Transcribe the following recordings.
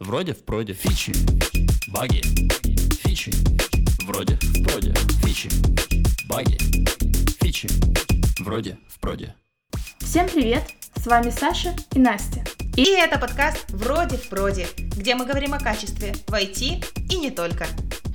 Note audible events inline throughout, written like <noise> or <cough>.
Вроде в проде. Фичи. Баги. Фичи. Вроде в проде. Фичи. Баги. Фичи. Вроде в проде. Всем привет! С вами Саша и Настя. И это подкаст «Вроде в проде», где мы говорим о качестве в IT и не только.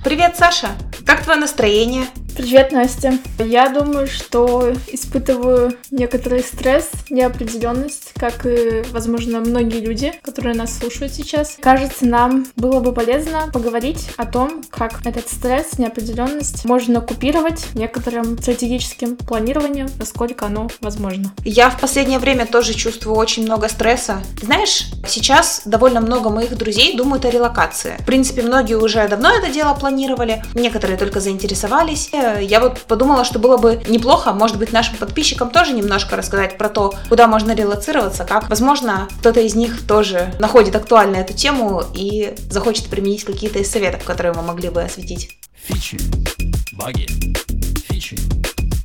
Привет, Саша! Как твое настроение? Привет, Настя. Я думаю, что испытываю некоторый стресс, неопределенность, как и, возможно, многие люди, которые нас слушают сейчас. Кажется, нам было бы полезно поговорить о том, как этот стресс, неопределенность можно купировать некоторым стратегическим планированием, насколько оно возможно. Я в последнее время тоже чувствую очень много стресса. Знаешь, сейчас довольно много моих друзей думают о релокации. В принципе, многие уже давно это дело планировали, некоторые только заинтересовались я вот подумала, что было бы неплохо, может быть, нашим подписчикам тоже немножко рассказать про то, куда можно релацироваться, как, возможно, кто-то из них тоже находит актуально эту тему и захочет применить какие-то из советов, которые мы могли бы осветить. Фичи. Баги. Фичи.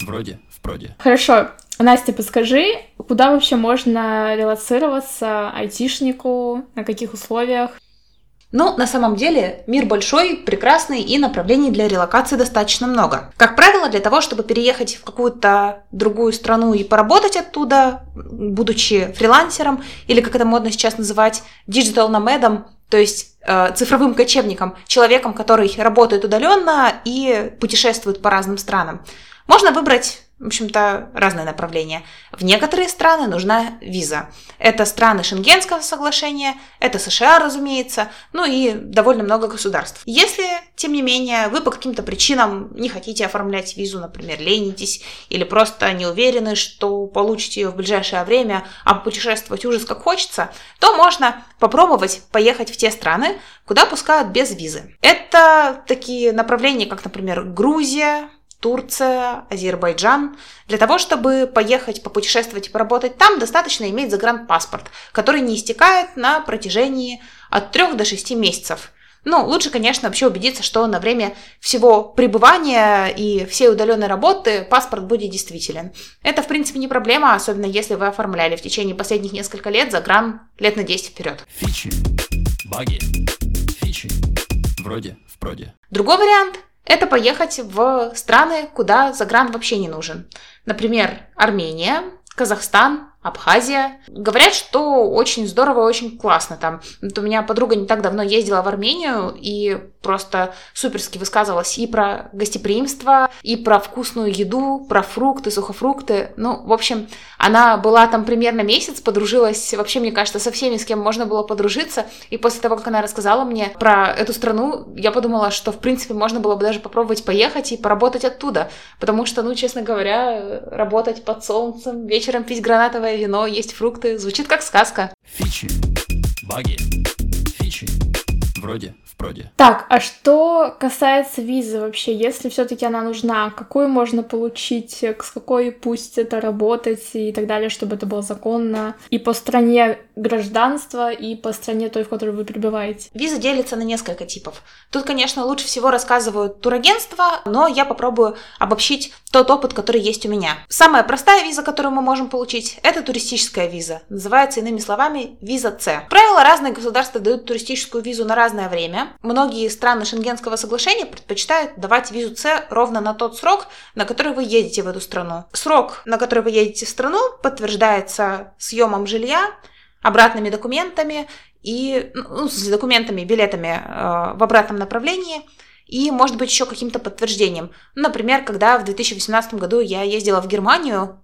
Вроде в проде. Хорошо. Настя, подскажи, куда вообще можно релацироваться айтишнику, на каких условиях? Но на самом деле мир большой, прекрасный и направлений для релокации достаточно много. Как правило, для того, чтобы переехать в какую-то другую страну и поработать оттуда, будучи фрилансером или, как это модно сейчас называть, nomad, то есть э, цифровым кочевником, человеком, который работает удаленно и путешествует по разным странам, можно выбрать в общем-то, разные направления. В некоторые страны нужна виза. Это страны Шенгенского соглашения, это США, разумеется, ну и довольно много государств. Если, тем не менее, вы по каким-то причинам не хотите оформлять визу, например, ленитесь, или просто не уверены, что получите ее в ближайшее время, а путешествовать ужас как хочется, то можно попробовать поехать в те страны, куда пускают без визы. Это такие направления, как, например, Грузия, Турция, Азербайджан. Для того, чтобы поехать, попутешествовать и поработать там, достаточно иметь загранпаспорт, который не истекает на протяжении от 3 до 6 месяцев. Ну, лучше, конечно, вообще убедиться, что на время всего пребывания и всей удаленной работы паспорт будет действителен. Это, в принципе, не проблема, особенно если вы оформляли в течение последних нескольких лет загран лет на 10 вперед. Фичи. Баги. Фичи. Вроде в проде. Другой вариант это поехать в страны, куда загран вообще не нужен. Например, Армения, Казахстан, Абхазия. Говорят, что очень здорово, очень классно там. Вот у меня подруга не так давно ездила в Армению и просто суперски высказывалась и про гостеприимство, и про вкусную еду, про фрукты, сухофрукты. Ну, в общем, она была там примерно месяц, подружилась вообще, мне кажется, со всеми, с кем можно было подружиться. И после того, как она рассказала мне про эту страну, я подумала, что, в принципе, можно было бы даже попробовать поехать и поработать оттуда. Потому что, ну, честно говоря, работать под солнцем, вечером пить гранатовое вино, есть фрукты. Звучит как сказка. Фичи. Баги. Фичи. Вроде в проде. Так, а что касается визы вообще, если все-таки она нужна, какую можно получить, с какой пусть это работать и так далее, чтобы это было законно, и по стране гражданства, и по стране той, в которой вы пребываете? Виза делится на несколько типов. Тут, конечно, лучше всего рассказывают турагентства, но я попробую обобщить тот опыт, который есть у меня. Самая простая виза, которую мы можем получить, это туристическая виза. Называется, иными словами, виза С. Правило, разные государства дают туристическую визу на разное время. Многие страны Шенгенского соглашения предпочитают давать визу С ровно на тот срок, на который вы едете в эту страну. Срок, на который вы едете в страну, подтверждается съемом жилья, обратными документами и ну, с документами, билетами э, в обратном направлении – и, может быть, еще каким-то подтверждением. Например, когда в 2018 году я ездила в Германию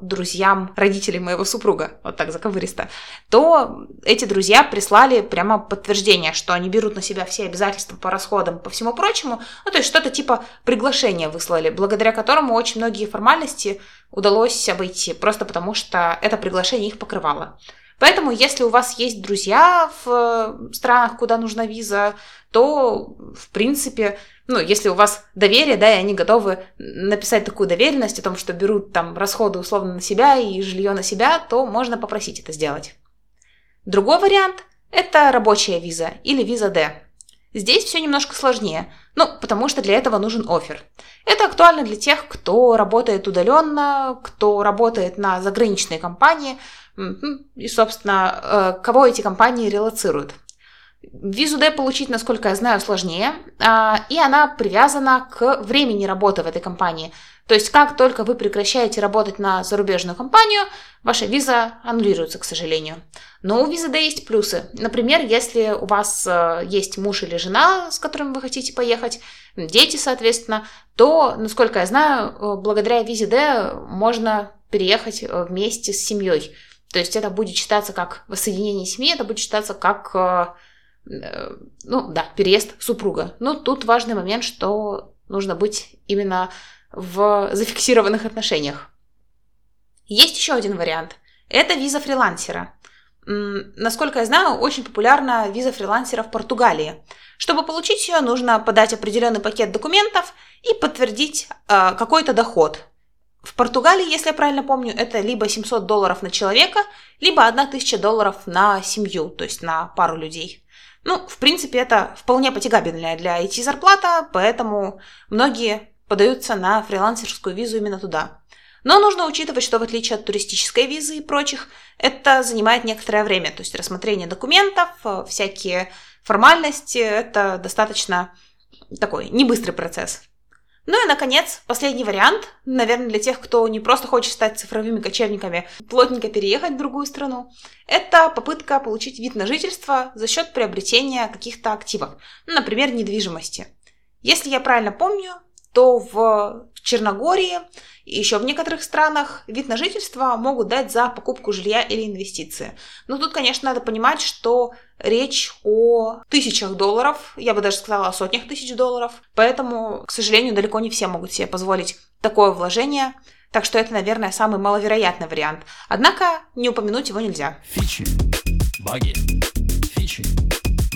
друзьям родителей моего супруга, вот так заковыристо, то эти друзья прислали прямо подтверждение, что они берут на себя все обязательства по расходам, по всему прочему, ну, то есть что-то типа приглашения выслали, благодаря которому очень многие формальности удалось обойти, просто потому что это приглашение их покрывало. Поэтому, если у вас есть друзья в странах, куда нужна виза, то, в принципе, ну, если у вас доверие, да, и они готовы написать такую доверенность о том, что берут там расходы условно на себя и жилье на себя, то можно попросить это сделать. Другой вариант – это рабочая виза или виза D. Здесь все немножко сложнее, ну, потому что для этого нужен офер. Это актуально для тех, кто работает удаленно, кто работает на заграничной компании – и, собственно, э, кого эти компании релацируют. Визу D получить, насколько я знаю, сложнее, а, и она привязана к времени работы в этой компании. То есть, как только вы прекращаете работать на зарубежную компанию, ваша виза аннулируется, к сожалению. Но у визы D есть плюсы. Например, если у вас э, есть муж или жена, с которым вы хотите поехать, дети, соответственно, то, насколько я знаю, э, благодаря визе D можно переехать э, вместе с семьей. То есть это будет считаться как воссоединение семьи, это будет считаться как ну да, переезд супруга. Но тут важный момент, что нужно быть именно в зафиксированных отношениях. Есть еще один вариант. Это виза фрилансера. Насколько я знаю, очень популярна виза фрилансера в Португалии. Чтобы получить ее, нужно подать определенный пакет документов и подтвердить э, какой-то доход. В Португалии, если я правильно помню, это либо 700 долларов на человека, либо 1000 долларов на семью, то есть на пару людей. Ну, в принципе, это вполне потягабельная для IT зарплата, поэтому многие подаются на фрилансерскую визу именно туда. Но нужно учитывать, что в отличие от туристической визы и прочих, это занимает некоторое время. То есть рассмотрение документов, э, всякие формальности, это достаточно такой небыстрый процесс. Ну и, наконец, последний вариант, наверное, для тех, кто не просто хочет стать цифровыми кочевниками, плотненько переехать в другую страну, это попытка получить вид на жительство за счет приобретения каких-то активов, ну, например, недвижимости. Если я правильно помню, то в Черногории и еще в некоторых странах вид на жительство могут дать за покупку жилья или инвестиции. Но тут, конечно, надо понимать, что речь о тысячах долларов, я бы даже сказала о сотнях тысяч долларов, поэтому, к сожалению, далеко не все могут себе позволить такое вложение, так что это, наверное, самый маловероятный вариант. Однако не упомянуть его нельзя. Фичи, баги, фичи,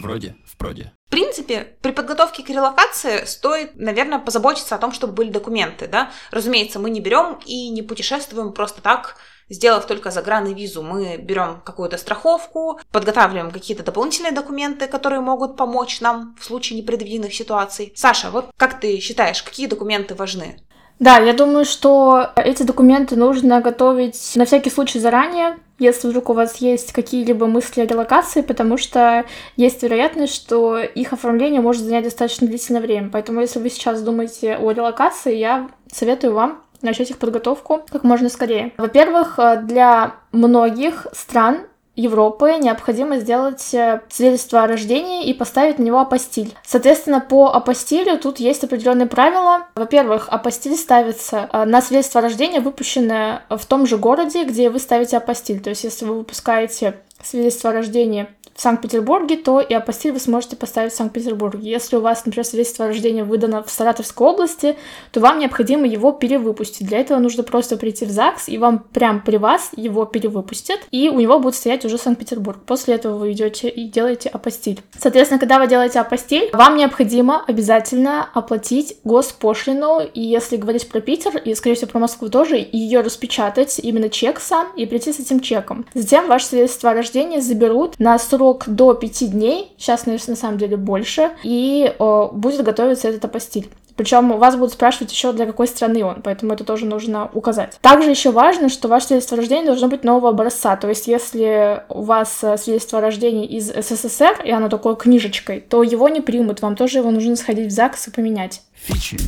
вроде, впроде. В принципе, при подготовке к релокации стоит, наверное, позаботиться о том, чтобы были документы, да. Разумеется, мы не берем и не путешествуем просто так, сделав только загранный визу. Мы берем какую-то страховку, подготавливаем какие-то дополнительные документы, которые могут помочь нам в случае непредвиденных ситуаций. Саша, вот как ты считаешь, какие документы важны? Да, я думаю, что эти документы нужно готовить на всякий случай заранее, если вдруг у вас есть какие-либо мысли о релокации, потому что есть вероятность, что их оформление может занять достаточно длительное время. Поэтому, если вы сейчас думаете о релокации, я советую вам начать их подготовку как можно скорее. Во-первых, для многих стран Европы необходимо сделать э, свидетельство о рождении и поставить на него апостиль. Соответственно, по апостилю тут есть определенные правила. Во-первых, апостиль ставится э, на свидетельство о рождении, выпущенное в том же городе, где вы ставите апостиль. То есть, если вы выпускаете свидетельство о рождении в Санкт-Петербурге, то и апостиль вы сможете поставить в Санкт-Петербурге. Если у вас, например, свидетельство о рождении выдано в Саратовской области, то вам необходимо его перевыпустить. Для этого нужно просто прийти в ЗАГС, и вам прям при вас его перевыпустят, и у него будет стоять уже Санкт-Петербург. После этого вы идете и делаете апостиль. Соответственно, когда вы делаете апостиль, вам необходимо обязательно оплатить госпошлину, и если говорить про Питер, и, скорее всего, про Москву тоже, ее распечатать, именно чек сам, и прийти с этим чеком. Затем ваше свидетельство о рождении заберут на срок срок до 5 дней, сейчас, наверное, на самом деле больше, и о, будет готовиться этот апостиль. Причем вас будут спрашивать еще для какой страны он, поэтому это тоже нужно указать. Также еще важно, что ваше свидетельство о рождении должно быть нового образца. То есть, если у вас э, свидетельство о рождении из СССР, и оно такой книжечкой, то его не примут. Вам тоже его нужно сходить в ЗАГС и поменять. Фичи,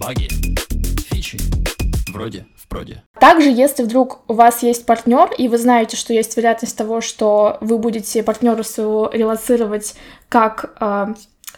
баги, фичи, вроде вроде. Также, если вдруг у вас есть партнер, и вы знаете, что есть вероятность того, что вы будете партнера своего релацировать как э,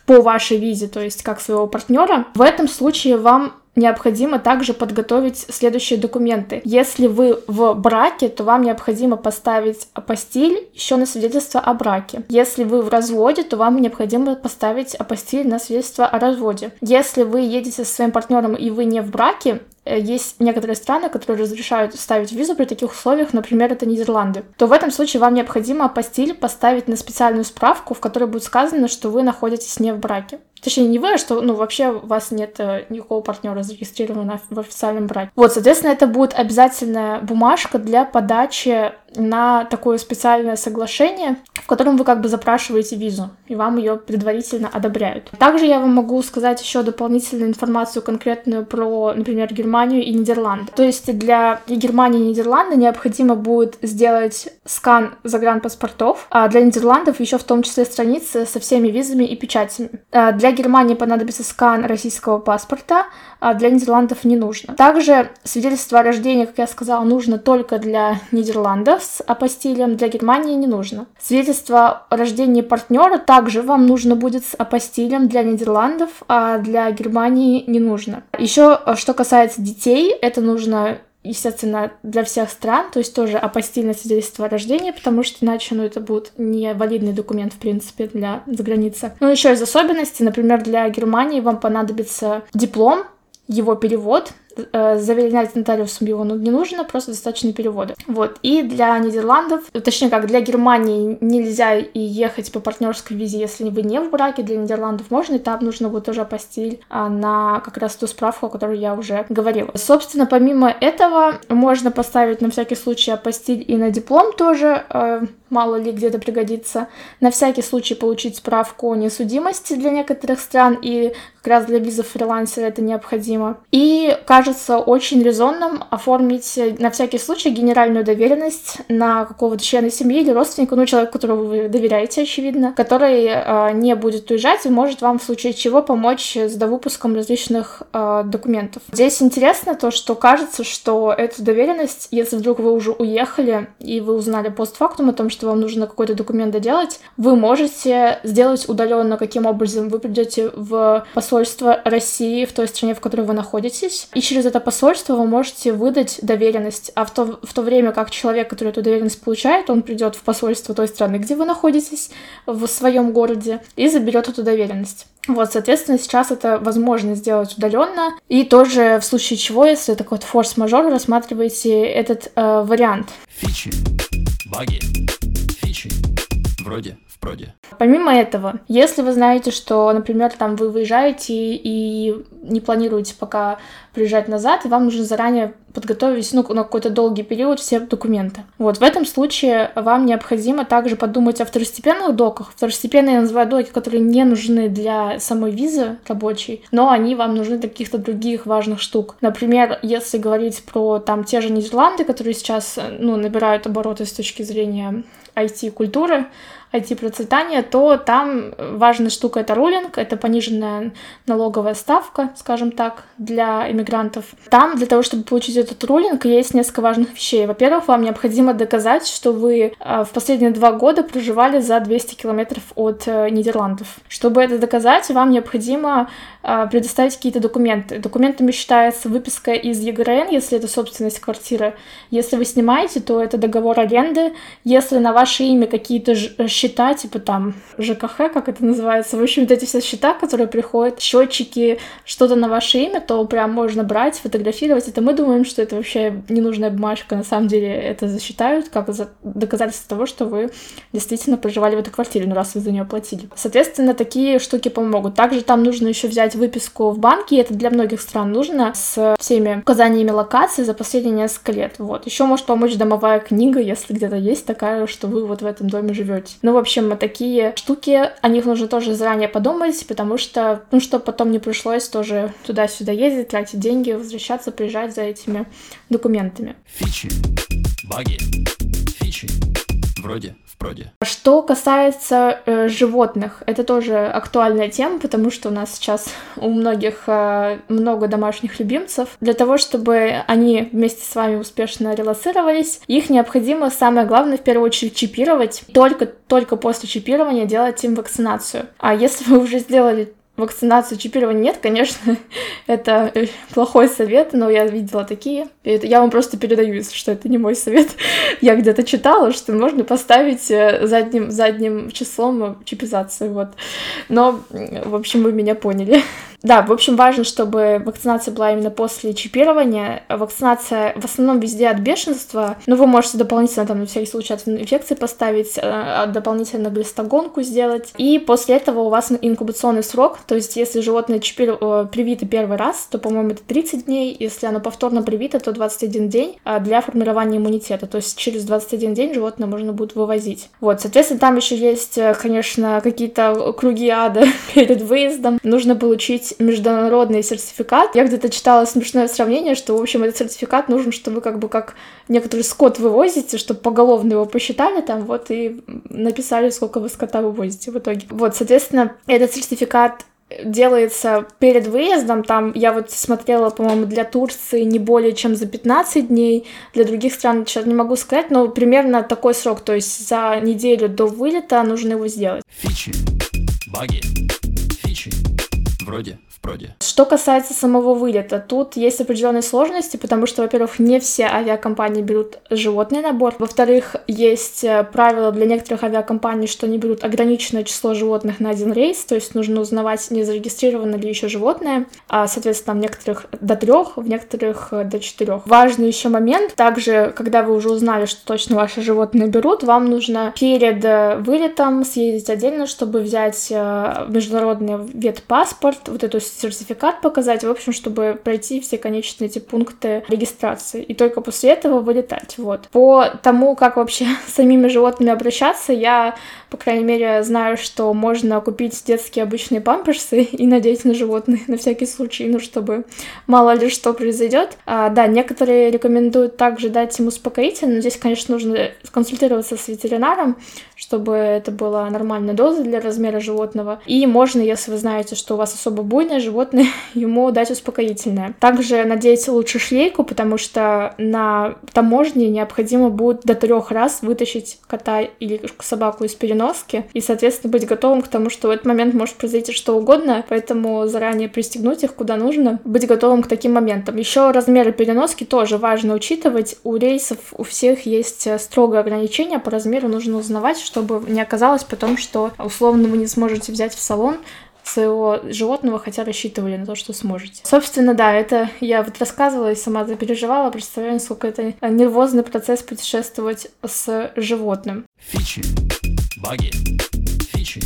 по вашей визе, то есть как своего партнера, в этом случае вам необходимо также подготовить следующие документы. Если вы в браке, то вам необходимо поставить апостиль еще на свидетельство о браке. Если вы в разводе, то вам необходимо поставить апостиль на свидетельство о разводе. Если вы едете со своим партнером и вы не в браке, Э, есть некоторые страны, которые разрешают ставить визу при таких условиях, например, это Нидерланды, то в этом случае вам необходимо апостиль поставить на специальную справку, в которой будет сказано, что вы находитесь не в браке. Точнее, не вы, а что, ну, вообще у вас нет э, никакого партнера зарегистрированного в официальном браке. Вот, соответственно, это будет обязательная бумажка для подачи на такое специальное соглашение, в котором вы как бы запрашиваете визу, и вам ее предварительно одобряют. Также я вам могу сказать еще дополнительную информацию конкретную про, например, Германию и Нидерланды. То есть для Германии и Нидерланды необходимо будет сделать скан загранпаспортов, а для Нидерландов еще в том числе страницы со всеми визами и печатями. А для Германии понадобится скан российского паспорта, а для Нидерландов не нужно. Также свидетельство о рождении, как я сказала, нужно только для Нидерландов с апостилем, для Германии не нужно. Свидетельство о рождении партнера также вам нужно будет с апостилем для Нидерландов, а для Германии не нужно. Еще, что касается детей, это нужно естественно, для всех стран, то есть тоже апостильное свидетельство о рождении, потому что иначе, ну, это будет не валидный документ, в принципе, для заграницы. Ну, еще из особенностей, например, для Германии вам понадобится диплом, его перевод, Э, заверять нотариусом его ну, не нужно, просто достаточно перевода. Вот. И для Нидерландов, точнее как, для Германии нельзя и ехать по партнерской визе, если вы не в браке, для Нидерландов можно, и там нужно будет тоже апостиль а, на как раз ту справку, о которой я уже говорила. Собственно, помимо этого, можно поставить на всякий случай апостиль и на диплом тоже, э, мало ли где-то пригодится. На всякий случай получить справку о несудимости для некоторых стран, и как раз для визы фрилансера это необходимо. И кажется очень резонным оформить на всякий случай генеральную доверенность на какого-то члена семьи или родственника, ну, человека, которого вы доверяете, очевидно, который э, не будет уезжать и может вам в случае чего помочь с довыпуском различных э, документов. Здесь интересно то, что кажется, что эту доверенность, если вдруг вы уже уехали и вы узнали постфактум о том, что вам нужно какой-то документ доделать, вы можете сделать удаленно, каким образом вы придете в посольство посольство России в той стране, в которой вы находитесь, и через это посольство вы можете выдать доверенность. А в то, в то время как человек, который эту доверенность получает, он придет в посольство той страны, где вы находитесь, в своем городе, и заберет эту доверенность. Вот, соответственно, сейчас это возможно сделать удаленно. И тоже в случае чего, если такой вот форс-мажор, рассматривайте этот э, вариант. Фичи, баги, фичи, вроде проде. Помимо этого, если вы знаете, что, например, там вы выезжаете и не планируете пока приезжать назад, и вам нужно заранее подготовить, ну, на какой-то долгий период все документы. Вот, в этом случае вам необходимо также подумать о второстепенных доках. Второстепенные я называю доки, которые не нужны для самой визы рабочей, но они вам нужны для каких-то других важных штук. Например, если говорить про там те же Нидерланды, которые сейчас, ну, набирают обороты с точки зрения IT-культуры, IT-процветания, то там важная штука — это рулинг, это пониженная налоговая ставка, скажем так, для иммигрантов. Там для того, чтобы получить этот рулинг, есть несколько важных вещей. Во-первых, вам необходимо доказать, что вы э, в последние два года проживали за 200 километров от э, Нидерландов. Чтобы это доказать, вам необходимо э, предоставить какие-то документы. Документами считается выписка из ЕГРН, если это собственность квартиры. Если вы снимаете, то это договор аренды. Если на ваше имя какие-то счета, типа там ЖКХ, как это называется, в общем, вот эти все счета, которые приходят, счетчики, что-то на ваше имя, то прям можно брать, фотографировать. Это мы думаем, что это вообще ненужная бумажка, на самом деле это засчитают как за доказательство того, что вы действительно проживали в этой квартире, ну раз вы за нее платили. Соответственно, такие штуки помогут. Также там нужно еще взять выписку в банке, и это для многих стран нужно, с всеми указаниями локации за последние несколько лет. Вот. Еще может помочь домовая книга, если где-то есть такая, что вы вот в этом доме живете. Ну, в общем, такие штуки, о них нужно тоже заранее подумать, потому что, ну, чтобы потом не пришлось тоже туда-сюда ездить, тратить деньги, возвращаться, приезжать за этими документами. Фичи, баги, фичи, вроде в проде. Что касается э, животных, это тоже актуальная тема, потому что у нас сейчас у многих э, много домашних любимцев. Для того, чтобы они вместе с вами успешно релацировались, их необходимо, самое главное, в первую очередь чипировать. Только, только после чипирования делать им вакцинацию. А если вы уже сделали вакцинацию, чипирование нет, конечно, <laughs> это плохой совет, но я видела такие. И я вам просто передаю, если что это не мой совет. <laughs> я где-то читала, что можно поставить э, задним, задним числом чипизацию, вот. Но, в общем, вы меня поняли. <laughs> Да, в общем, важно, чтобы вакцинация была именно после чипирования. Вакцинация в основном везде от бешенства. Ну, вы можете дополнительно там на всякий случай от инфекции поставить, э, дополнительно глистогонку сделать. И после этого у вас инкубационный срок. То есть, если животное чипир... Э, привито первый раз, то, по-моему, это 30 дней. Если оно повторно привито, то 21 день а для формирования иммунитета. То есть, через 21 день животное можно будет вывозить. Вот, соответственно, там еще есть, э, конечно, какие-то круги ада <laughs> перед выездом. Нужно получить международный сертификат. Я где-то читала смешное сравнение, что, в общем, этот сертификат нужен, чтобы как бы как некоторый скот вывозите, чтобы поголовно его посчитали там, вот, и написали, сколько вы скота вывозите в итоге. Вот, соответственно, этот сертификат делается перед выездом, там я вот смотрела, по-моему, для Турции не более чем за 15 дней, для других стран сейчас не могу сказать, но примерно такой срок, то есть за неделю до вылета нужно его сделать. Фичи, баги, фичи, вроде проде. Что касается самого вылета, тут есть определенные сложности, потому что, во-первых, не все авиакомпании берут животный набор. Во-вторых, есть э, правила для некоторых авиакомпаний, что они берут ограниченное число животных на один рейс, то есть нужно узнавать, не зарегистрировано ли еще животное. А, соответственно, в некоторых до трех, в некоторых э, до четырех. Важный еще момент, также, когда вы уже узнали, что точно ваши животные берут, вам нужно перед э, вылетом съездить отдельно, чтобы взять международный ветпаспорт, вот эту сертификат показать, в общем, чтобы пройти все конечные эти пункты регистрации. И только после этого вылетать. Вот. По тому, как вообще <laughs> с самими животными обращаться, я по крайней мере, знаю, что можно купить детские обычные памперсы <laughs> и надеть на животных на всякий случай, ну, чтобы мало ли что произойдет. А, да, некоторые рекомендуют также дать ему успокоительное, но здесь, конечно, нужно консультироваться с ветеринаром, чтобы это была нормальная доза для размера животного. И можно, если вы знаете, что у вас особо буйное животное, <laughs> ему дать успокоительное. Также надеть лучше шлейку, потому что на таможне необходимо будет до трех раз вытащить кота или собаку из переноса переноски и, соответственно, быть готовым к тому, что в этот момент может произойти что угодно, поэтому заранее пристегнуть их куда нужно, быть готовым к таким моментам. Еще размеры переноски тоже важно учитывать. У рейсов у всех есть э, строгое ограничение по размеру, нужно узнавать, чтобы не оказалось потом, что условно вы не сможете взять в салон своего животного, хотя рассчитывали на то, что сможете. Собственно, да, это я вот рассказывала и сама запереживала, представляю, насколько это нервозный процесс путешествовать с животным. Фичи баги, фичи,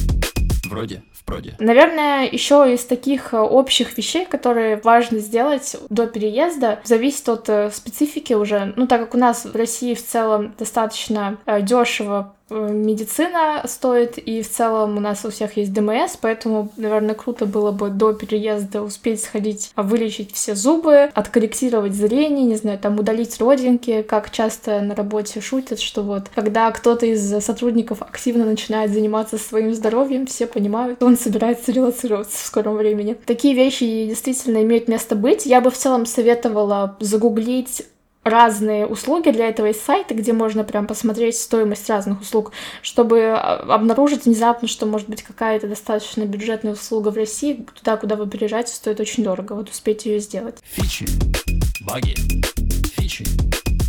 вроде в. Наверное, еще из таких э, общих вещей, которые важно сделать до переезда, зависит от э, специфики уже. Ну, так как у нас в России в целом достаточно э, дешево медицина стоит, и в целом у нас у всех есть ДМС, поэтому, наверное, круто было бы до переезда успеть сходить, а вылечить все зубы, откорректировать зрение, не знаю, там удалить родинки, как часто на работе шутят, что вот, когда кто-то из сотрудников активно начинает заниматься своим здоровьем, все понимают, он собирается релацироваться в скором времени. Такие вещи действительно имеют место быть. Я бы в целом советовала загуглить разные услуги. Для этого есть сайты, где можно прям посмотреть стоимость разных услуг, чтобы а, обнаружить внезапно, что может быть какая-то достаточно бюджетная услуга в России, туда, куда вы переезжаете, стоит очень дорого. Вот успеть ее сделать. Фичи, баги, фичи,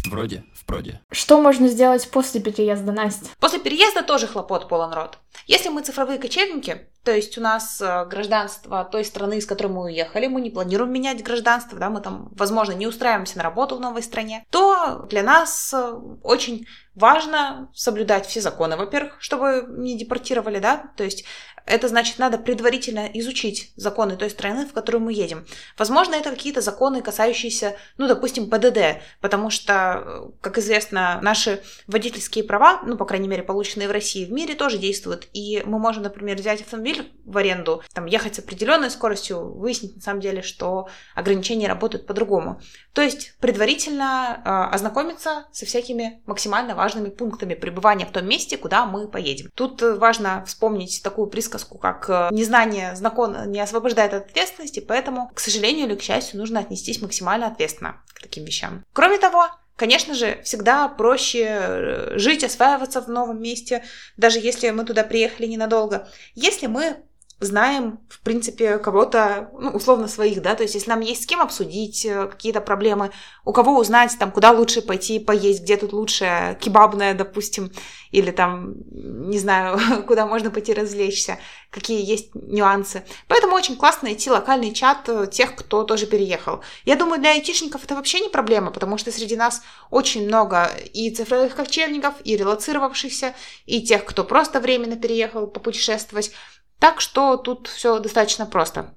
вроде в проде. Что можно сделать после переезда, Настя? После переезда тоже хлопот полон рот. Если мы цифровые кочевники, то есть у нас э, гражданство той страны, из которой мы уехали, мы не планируем менять гражданство, да, мы там, возможно, не устраиваемся на работу в новой стране, то для нас э, очень важно соблюдать все законы, во-первых, чтобы не депортировали, да, то есть это значит, надо предварительно изучить законы той страны, в которую мы едем. Возможно, это какие-то законы, касающиеся, ну, допустим, ПДД, потому что, как известно, наши водительские права, ну, по крайней мере, полученные в России, в мире тоже действуют. И мы можем, например, взять автомобиль в аренду, там, ехать с определенной скоростью, выяснить на самом деле, что ограничения работают по-другому. То есть предварительно э, ознакомиться со всякими максимально важными пунктами пребывания в том месте, куда мы поедем. Тут важно вспомнить такую присказку, как э, незнание закона не освобождает от ответственности, поэтому, к сожалению или к счастью, нужно отнестись максимально ответственно к таким вещам. Кроме того, Конечно же, всегда проще э, жить, осваиваться в новом месте, даже если мы туда приехали ненадолго, если мы знаем, в принципе, кого-то, ну, условно, своих, да, то есть если нам есть с кем обсудить э, какие-то проблемы, у кого узнать, там, куда лучше пойти поесть, где тут лучше кебабная, допустим, или там, не знаю, <laughs> куда можно пойти развлечься, какие есть нюансы. Поэтому очень классно найти локальный чат э, тех, кто тоже переехал. Я думаю, для айтишников это вообще не проблема, потому что среди нас очень много и цифровых кочевников, и релацировавшихся, и тех, кто просто временно переехал попутешествовать. Так что тут все достаточно просто.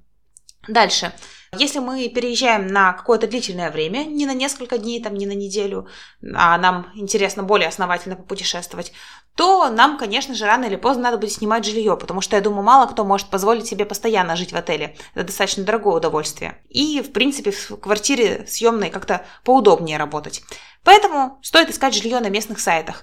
Дальше. Если мы переезжаем на какое-то длительное время, не на несколько дней, там, не на неделю, а нам интересно более основательно попутешествовать, то нам, конечно же, рано или поздно надо будет снимать жилье, потому что, я думаю, мало кто может позволить себе постоянно жить в отеле. Это достаточно дорогое удовольствие. И, в принципе, в квартире съемной как-то поудобнее работать. Поэтому стоит искать жилье на местных сайтах.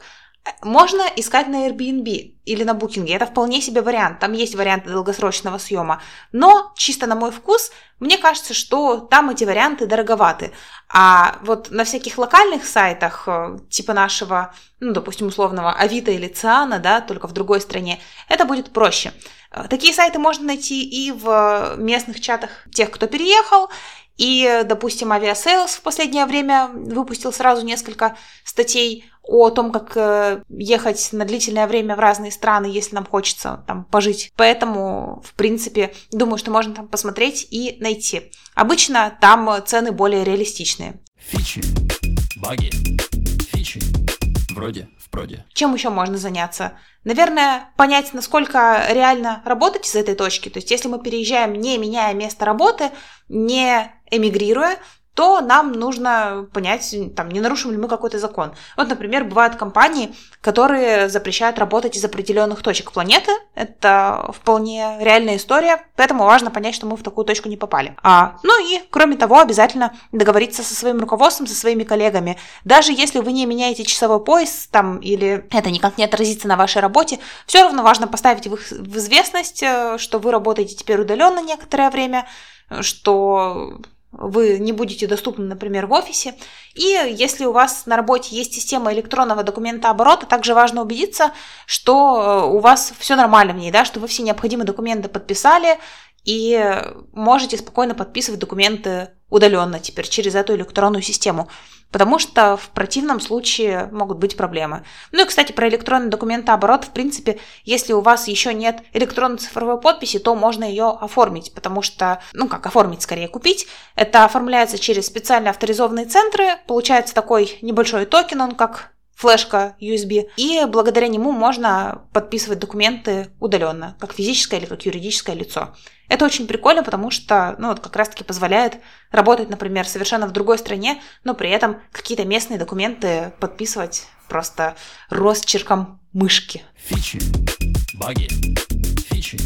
Можно искать на Airbnb или на Booking. Это вполне себе вариант. Там есть варианты долгосрочного съема. Но чисто на мой вкус, мне кажется, что там эти варианты дороговаты. А вот на всяких локальных сайтах, э, типа нашего, ну, допустим, условного Авито или Циана, да, только в другой стране, это будет проще. Э, такие сайты можно найти и в местных чатах тех, кто переехал, и, допустим, Aviasales в последнее время выпустил сразу несколько статей о том, как э, ехать на длительное время в разные страны, если нам хочется там пожить. Поэтому, в принципе, думаю, что можно там посмотреть и найти. Обычно там цены более реалистичные. Фичи, баги, фичи, вроде в проде. Чем еще можно заняться? Наверное, понять, насколько реально работать из этой точки. То есть, если мы переезжаем, не меняя место работы, не эмигрируя, то нам нужно понять, там, не нарушим ли мы какой-то закон. Вот, например, бывают компании, которые запрещают работать из определенных точек планеты. Это вполне реальная история, поэтому важно понять, что мы в такую точку не попали. А, ну и, кроме того, обязательно договориться со своим руководством, со своими коллегами. Даже если вы не меняете часовой пояс, там, или это никак не отразится на вашей работе, все равно важно поставить в, их, в известность, э, что вы работаете теперь удаленно некоторое время, что вы не будете доступны, например, в офисе. И если у вас на работе есть система электронного документа оборота, также важно убедиться, что э, у вас все нормально в ней, да, что вы все необходимые документы подписали и можете спокойно подписывать документы удаленно теперь через эту электронную систему потому что в противном случае могут быть проблемы. Ну и, кстати, про электронный документооборот, в принципе, если у вас еще нет электронной цифровой подписи, то можно ее оформить, потому что, ну как оформить, скорее купить, это оформляется через специально авторизованные центры, получается такой небольшой токен, он как флешка USB, и благодаря нему можно подписывать документы удаленно, как физическое или как юридическое лицо. Это очень прикольно, потому что, ну, вот как раз-таки позволяет работать, например, совершенно в другой стране, но при этом какие-то местные документы подписывать просто росчерком мышки. Фичи, баги, фичи,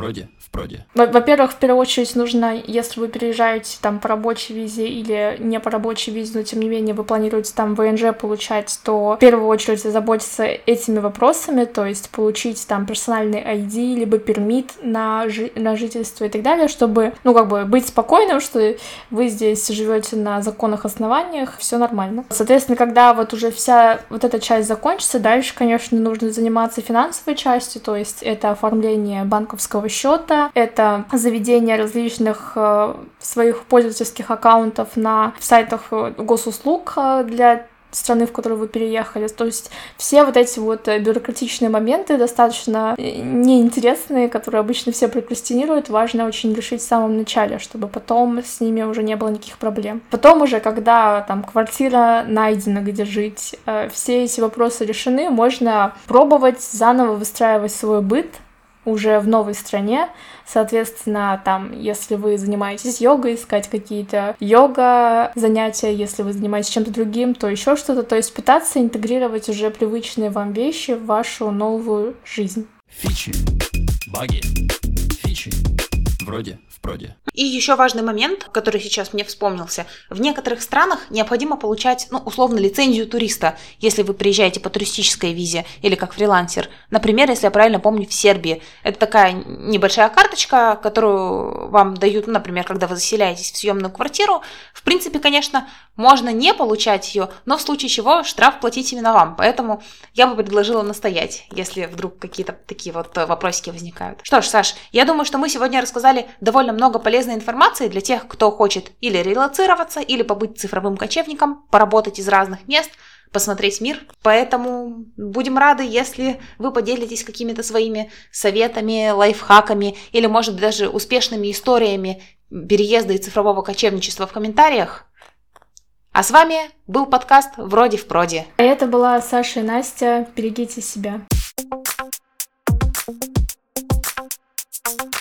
вроде проде? Во-первых, в первую очередь нужно, если вы переезжаете там по рабочей визе или не по рабочей визе, но тем не менее вы планируете там ВНЖ получать, то в первую очередь озаботиться этими вопросами, то есть получить там персональный ID, либо пермит на, жи- на жительство и так далее, чтобы, ну, как бы быть спокойным, что вы здесь живете на законных основаниях, все нормально. Соответственно, когда вот уже вся вот эта часть закончится, дальше, конечно, нужно заниматься финансовой частью, то есть это оформление банковского счета, это заведение различных э, своих пользовательских аккаунтов на сайтах э, госуслуг э, для страны, в которую вы переехали. То есть все вот эти вот бюрократичные моменты достаточно неинтересные, которые обычно все прокрастинируют, важно очень решить в самом начале, чтобы потом с ними уже не было никаких проблем. Потом уже, когда там квартира найдена, где жить, все эти вопросы решены, можно пробовать заново выстраивать свой быт, уже в новой стране. Соответственно, там, если вы занимаетесь йогой, искать какие-то йога занятия, если вы занимаетесь чем-то другим, то еще что-то. То есть пытаться интегрировать уже привычные вам вещи в вашу новую жизнь. Фичи, баги, фичи, Вроде проде. И еще важный момент, который сейчас мне вспомнился. В некоторых странах необходимо получать, ну, условно, лицензию туриста, если вы приезжаете по туристической визе или как фрилансер. Например, если я правильно помню, в Сербии. Это такая небольшая карточка, которую вам дают, ну, например, когда вы заселяетесь в съемную квартиру. В принципе, конечно, можно не получать ее, но в случае чего штраф платить именно вам. Поэтому я бы предложила настоять, если вдруг какие-то такие вот вопросики возникают. Что ж, Саш, я думаю, что мы сегодня рассказали довольно довольно много полезной информации для тех, кто хочет или релацироваться, или побыть цифровым кочевником, поработать из разных мест, посмотреть мир. Поэтому будем рады, если вы поделитесь какими-то своими советами, лайфхаками или, может, даже успешными историями переезда и цифрового кочевничества в комментариях. А с вами был подкаст «Вроде в проде». А это была Саша и Настя. Берегите себя. thank you